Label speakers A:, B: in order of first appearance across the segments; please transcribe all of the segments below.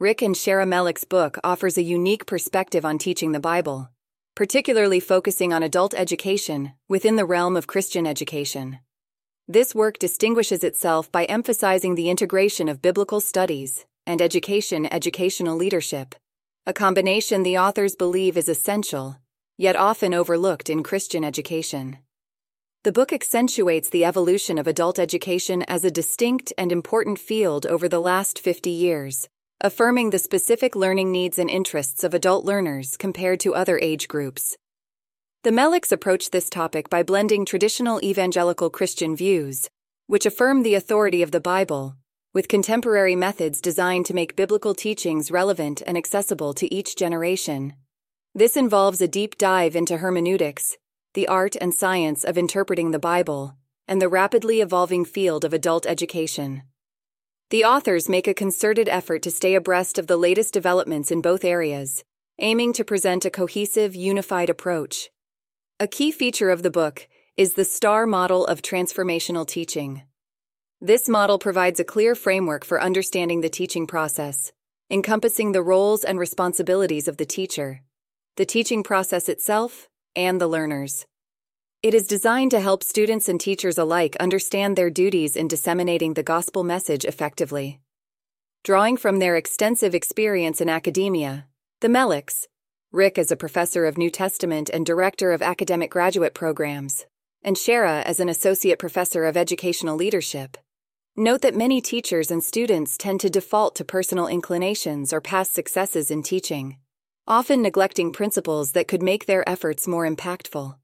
A: Rick and Shera Melick's book offers a unique perspective on teaching the Bible, particularly focusing on adult education within the realm of Christian education. This work distinguishes itself by emphasizing the integration of biblical studies and education educational leadership, a combination the authors believe is essential, yet often overlooked in Christian education. The book accentuates the evolution of adult education as a distinct and important field over the last 50 years, affirming the specific learning needs and interests of adult learners compared to other age groups. The Melicks approach this topic by blending traditional evangelical Christian views, which affirm the authority of the Bible, with contemporary methods designed to make biblical teachings relevant and accessible to each generation. This involves a deep dive into hermeneutics, the art and science of interpreting the Bible, and the rapidly evolving field of adult education. The authors make a concerted effort to stay abreast of the latest developments in both areas, aiming to present a cohesive, unified approach. A key feature of the book is the STAR model of transformational teaching. This model provides a clear framework for understanding the teaching process, encompassing the roles and responsibilities of the teacher, the teaching process itself, and the learners. It is designed to help students and teachers alike understand their duties in disseminating the gospel message effectively. Drawing from their extensive experience in academia, the Melicks, Rick as a professor of New Testament and director of academic graduate programs, and Shera as an associate professor of educational leadership. Note that many teachers and students tend to default to personal inclinations or past successes in teaching, often neglecting principles that could make their efforts more impactful.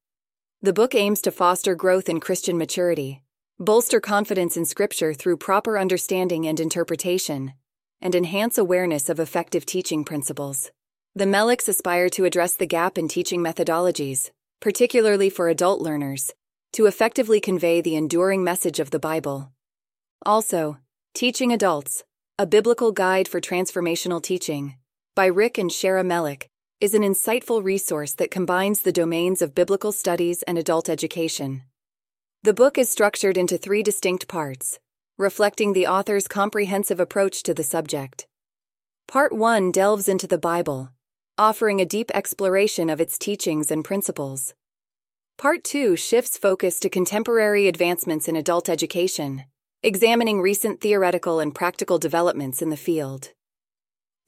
A: The book aims to foster growth in Christian maturity, bolster confidence in Scripture through proper understanding and interpretation, and enhance awareness of effective teaching principles. The Melicks aspire to address the gap in teaching methodologies, particularly for adult learners, to effectively convey the enduring message of the Bible. Also, Teaching Adults, a biblical guide for transformational teaching, by Rick and Shera Melick, is an insightful resource that combines the domains of biblical studies and adult education. The book is structured into three distinct parts, reflecting the author's comprehensive approach to the subject. Part 1 delves into the Bible, offering a deep exploration of its teachings and principles. Part 2 shifts focus to contemporary advancements in adult education, examining recent theoretical and practical developments in the field.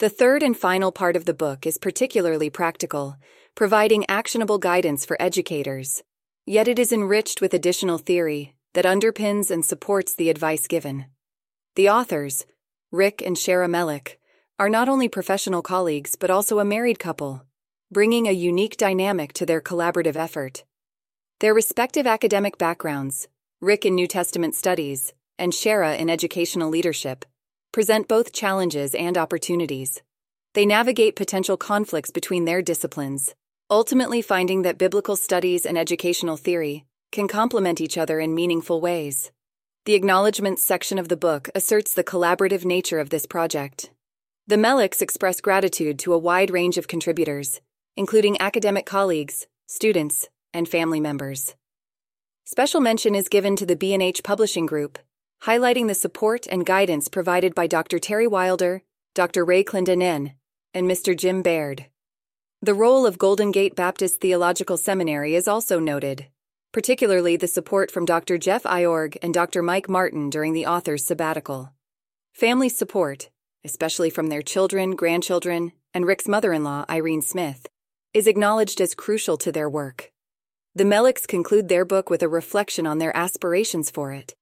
A: The third and final part of the book is particularly practical, providing actionable guidance for educators, yet it is enriched with additional theory that underpins and supports the advice given. The authors, Rick and Shera Melick, are not only professional colleagues but also a married couple, bringing a unique dynamic to their collaborative effort. Their respective academic backgrounds, Rick in New Testament studies and Shera in educational leadership, present both challenges and opportunities. They navigate potential conflicts between their disciplines, ultimately finding that biblical studies and educational theory can complement each other in meaningful ways. The acknowledgments section of the book asserts the collaborative nature of this project the Melicks express gratitude to a wide range of contributors, including academic colleagues, students, and family members. Special mention is given to the B&H Publishing Group, highlighting the support and guidance provided by Dr. Terry Wilder, Dr. Ray Clendenen, and Mr. Jim Baird. The role of Golden Gate Baptist Theological Seminary is also noted, particularly the support from Dr. Jeff Iorg and Dr. Mike Martin during the author's sabbatical. Family support, especially from their children, grandchildren, and Rick's mother in law, Irene Smith, is acknowledged as crucial to their work. The Melicks conclude their book with a reflection on their aspirations for it,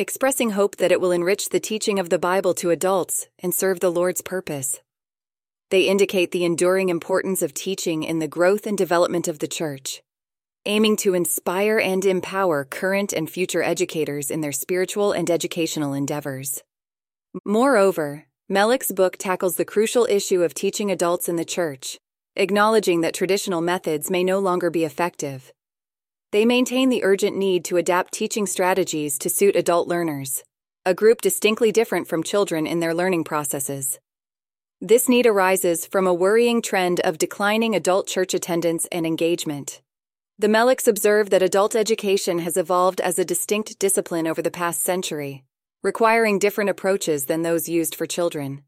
A: expressing hope that it will enrich the teaching of the Bible to adults and serve the Lord's purpose. They indicate the enduring importance of teaching in the growth and development of the church, aiming to inspire and empower current and future educators in their spiritual and educational endeavors. Moreover, Melick's book tackles the crucial issue of teaching adults in the church, acknowledging that traditional methods may no longer be effective. They maintain the urgent need to adapt teaching strategies to suit adult learners, a group distinctly different from children in their learning processes. This need arises from a worrying trend of declining adult church attendance and engagement. The Melicks observe that adult education has evolved as a distinct discipline over the past century requiring different approaches than those used for children.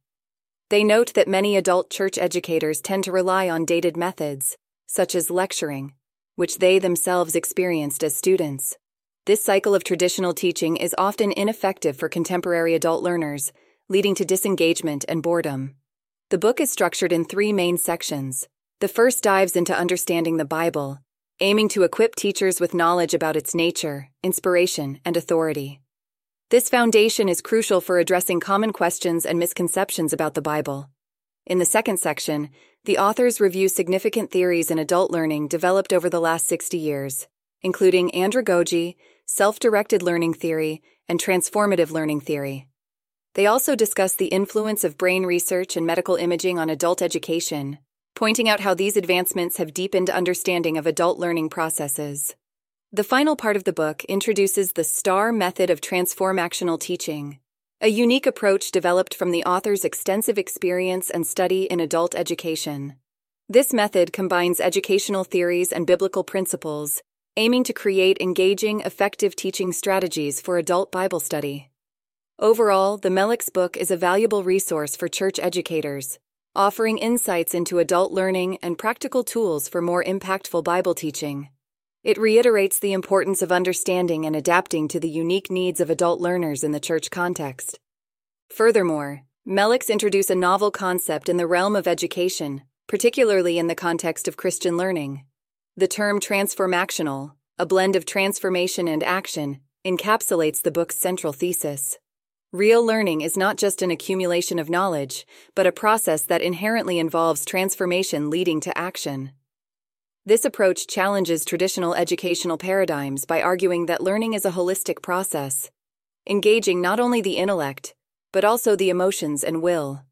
A: They note that many adult church educators tend to rely on dated methods, such as lecturing, which they themselves experienced as students. This cycle of traditional teaching is often ineffective for contemporary adult learners, leading to disengagement and boredom. The book is structured in three main sections. The first dives into understanding the Bible, aiming to equip teachers with knowledge about its nature, inspiration, and authority. This foundation is crucial for addressing common questions and misconceptions about the Bible. In the second section, the authors review significant theories in adult learning developed over the last 60 years, including andragogy, self directed learning theory, and transformative learning theory. They also discuss the influence of brain research and medical imaging on adult education, pointing out how these advancements have deepened understanding of adult learning processes. The final part of the book introduces the STAR method of transformational teaching, a unique approach developed from the author's extensive experience and study in adult education. This method combines educational theories and biblical principles, aiming to create engaging, effective teaching strategies for adult Bible study. Overall, the Melick's book is a valuable resource for church educators, offering insights into adult learning and practical tools for more impactful Bible teaching. It reiterates the importance of understanding and adapting to the unique needs of adult learners in the church context. Furthermore, Melick's introduce a novel concept in the realm of education, particularly in the context of Christian learning. The term transformaction, a blend of transformation and action, encapsulates the book's central thesis. Real learning is not just an accumulation of knowledge, but a process that inherently involves transformation leading to action. This approach challenges traditional educational paradigms by arguing that learning is a holistic process, engaging not only the intellect, but also the emotions and will.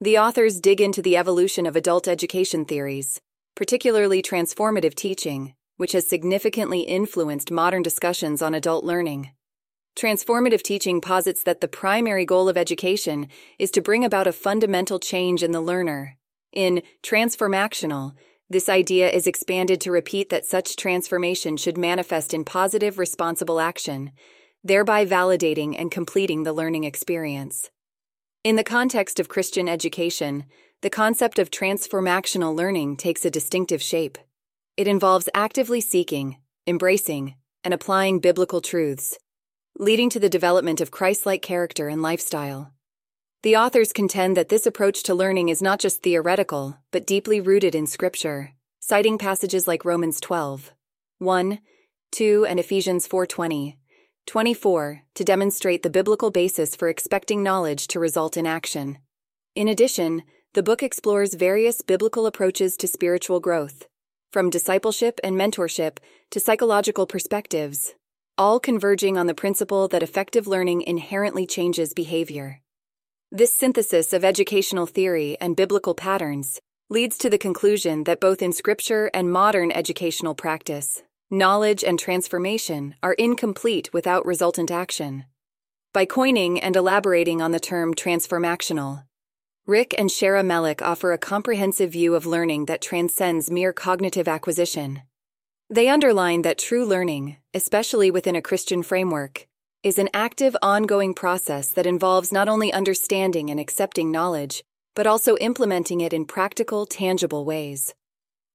A: The authors dig into the evolution of adult education theories, particularly transformative teaching, which has significantly influenced modern discussions on adult learning. Transformative teaching posits that the primary goal of education is to bring about a fundamental change in the learner. In transformaction, this idea is expanded to repeat that such transformation should manifest in positive, responsible action, thereby validating and completing the learning experience. In the context of Christian education, the concept of transformational learning takes a distinctive shape. It involves actively seeking, embracing, and applying biblical truths leading to the development of Christ like character and lifestyle. The authors contend that this approach to learning is not just theoretical, but deeply rooted in Scripture, citing passages like Romans 12, 1, 2, and Ephesians 4:20, 24 to demonstrate the biblical basis for expecting knowledge to result in action. In addition, the book explores various biblical approaches to spiritual growth, from discipleship and mentorship to psychological perspectives, all converging on the principle that effective learning inherently changes behavior. This synthesis of educational theory and biblical patterns leads to the conclusion that both in scripture and modern educational practice, knowledge and transformation are incomplete without resultant action. By coining and elaborating on the term transformaction, Rick and Shera Melick offer a comprehensive view of learning that transcends mere cognitive acquisition. They underline that true learning, especially within a Christian framework, is an active, ongoing process that involves not only understanding and accepting knowledge, but also implementing it in practical, tangible ways.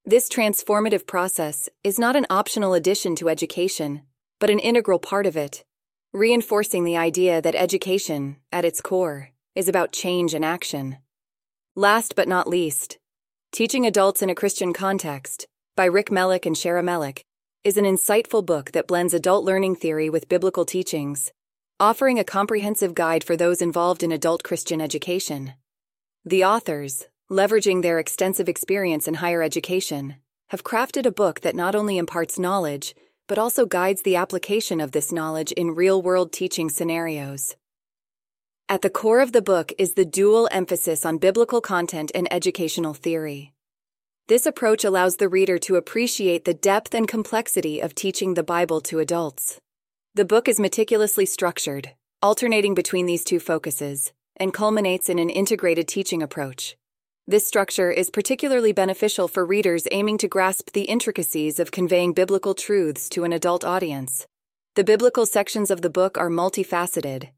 A: This transformative process is not an optional addition to education, but an integral part of it, reinforcing the idea that education, at its core, is about change and action. Last but not least, teaching adults in a Christian context by Rick Melick and Shera Melick, is an insightful book that blends adult learning theory with biblical teachings, offering a comprehensive guide for those involved in adult Christian education. The authors, leveraging their extensive experience in higher education, have crafted a book that not only imparts knowledge, but also guides the application of this knowledge in real world teaching scenarios. At the core of the book is the dual emphasis on biblical content and educational theory. This approach allows the reader to appreciate the depth and complexity of teaching the Bible to adults. The book is meticulously structured, alternating between these two focuses, and culminates in an integrated teaching approach. This structure is particularly beneficial for readers aiming to grasp the intricacies of conveying biblical truths to an adult audience. The biblical sections of the book are multifaceted.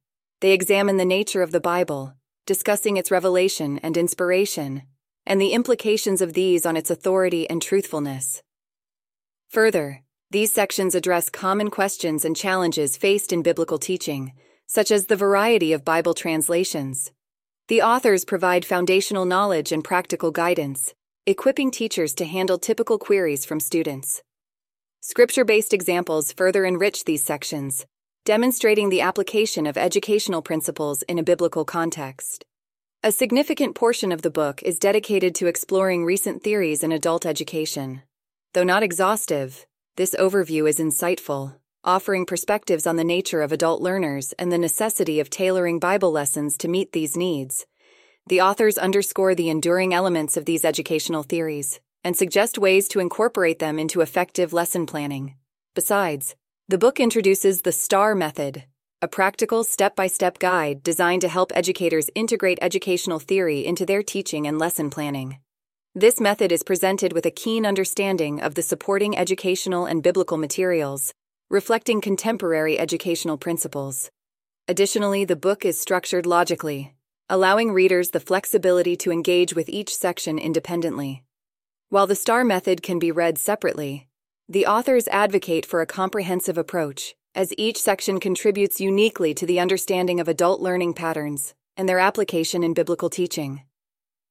A: They examine the nature of the Bible, discussing its revelation and inspiration, and the implications of these on its authority and truthfulness. Further, these sections address common questions and challenges faced in biblical teaching, such as the variety of Bible translations. The authors provide foundational knowledge and practical guidance, equipping teachers to handle typical queries from students. Scripture based examples further enrich these sections, demonstrating the application of educational principles in a biblical context. A significant portion of the book is dedicated to exploring recent theories in adult education. Though not exhaustive, this overview is insightful, offering perspectives on the nature of adult learners and the necessity of tailoring Bible lessons to meet these needs. The authors underscore the enduring elements of these educational theories and suggest ways to incorporate them into effective lesson planning. Besides, the book introduces the STAR method, a practical step by step guide designed to help educators integrate educational theory into their teaching and lesson planning. This method is presented with a keen understanding of the supporting educational and biblical materials, reflecting contemporary educational principles. Additionally, the book is structured logically, allowing readers the flexibility to engage with each section independently. While the STAR method can be read separately, the authors advocate for a comprehensive approach, as each section contributes uniquely to the understanding of adult learning patterns and their application in biblical teaching.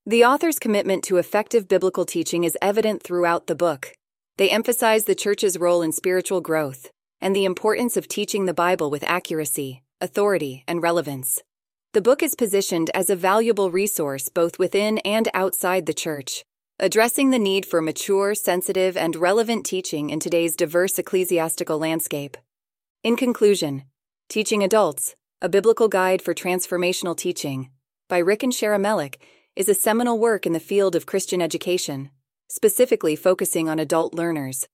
A: The author's commitment to effective biblical teaching is evident throughout the book. They emphasize the church's role in spiritual growth and the importance of teaching the Bible with accuracy, authority, and relevance. The book is positioned as a valuable resource both within and outside the church, addressing the need for mature, sensitive, and relevant teaching in today's diverse ecclesiastical landscape. In conclusion, Teaching Adults, A Biblical Guide for Transformational Teaching, by Rick and Shera Melick, is a seminal work in the field of Christian education, specifically focusing on adult learners.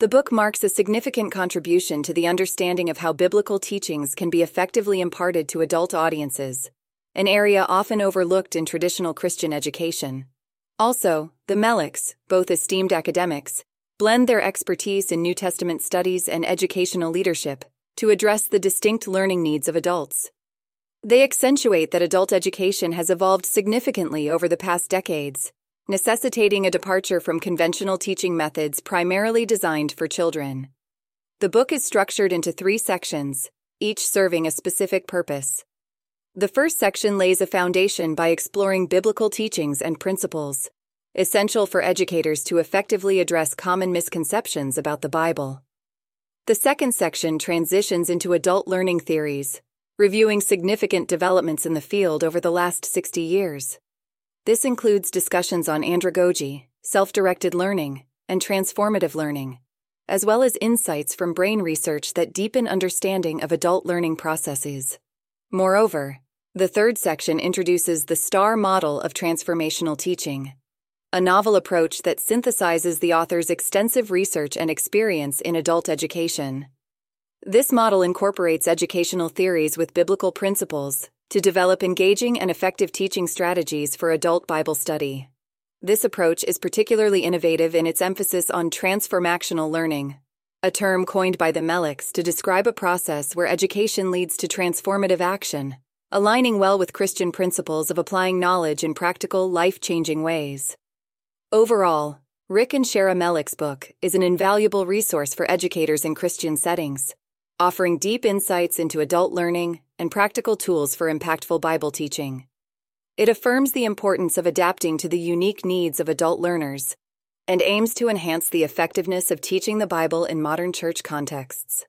A: The book marks a significant contribution to the understanding of how biblical teachings can be effectively imparted to adult audiences, an area often overlooked in traditional Christian education. Also, the Melicks, both esteemed academics, blend their expertise in New Testament studies and educational leadership to address the distinct learning needs of adults. They accentuate that adult education has evolved significantly over the past decades, necessitating a departure from conventional teaching methods primarily designed for children. The book is structured into three sections, each serving a specific purpose. The first section lays a foundation by exploring biblical teachings and principles, essential for educators to effectively address common misconceptions about the Bible. The second section transitions into adult learning theories, reviewing significant developments in the field over the last 60 years. This includes discussions on andragogy, self directed learning, and transformative learning, as well as insights from brain research that deepen understanding of adult learning processes. Moreover, the third section introduces the STAR model of transformational teaching, a novel approach that synthesizes the author's extensive research and experience in adult education. This model incorporates educational theories with biblical principles to develop engaging and effective teaching strategies for adult Bible study. This approach is particularly innovative in its emphasis on transformational learning, a term coined by the Melicks to describe a process where education leads to transformative action, aligning well with Christian principles of applying knowledge in practical, life changing ways. Overall, Rick and Shera Melick's book is an invaluable resource for educators in Christian settings, offering deep insights into adult learning and practical tools for impactful Bible teaching. It affirms the importance of adapting to the unique needs of adult learners and aims to enhance the effectiveness of teaching the Bible in modern church contexts.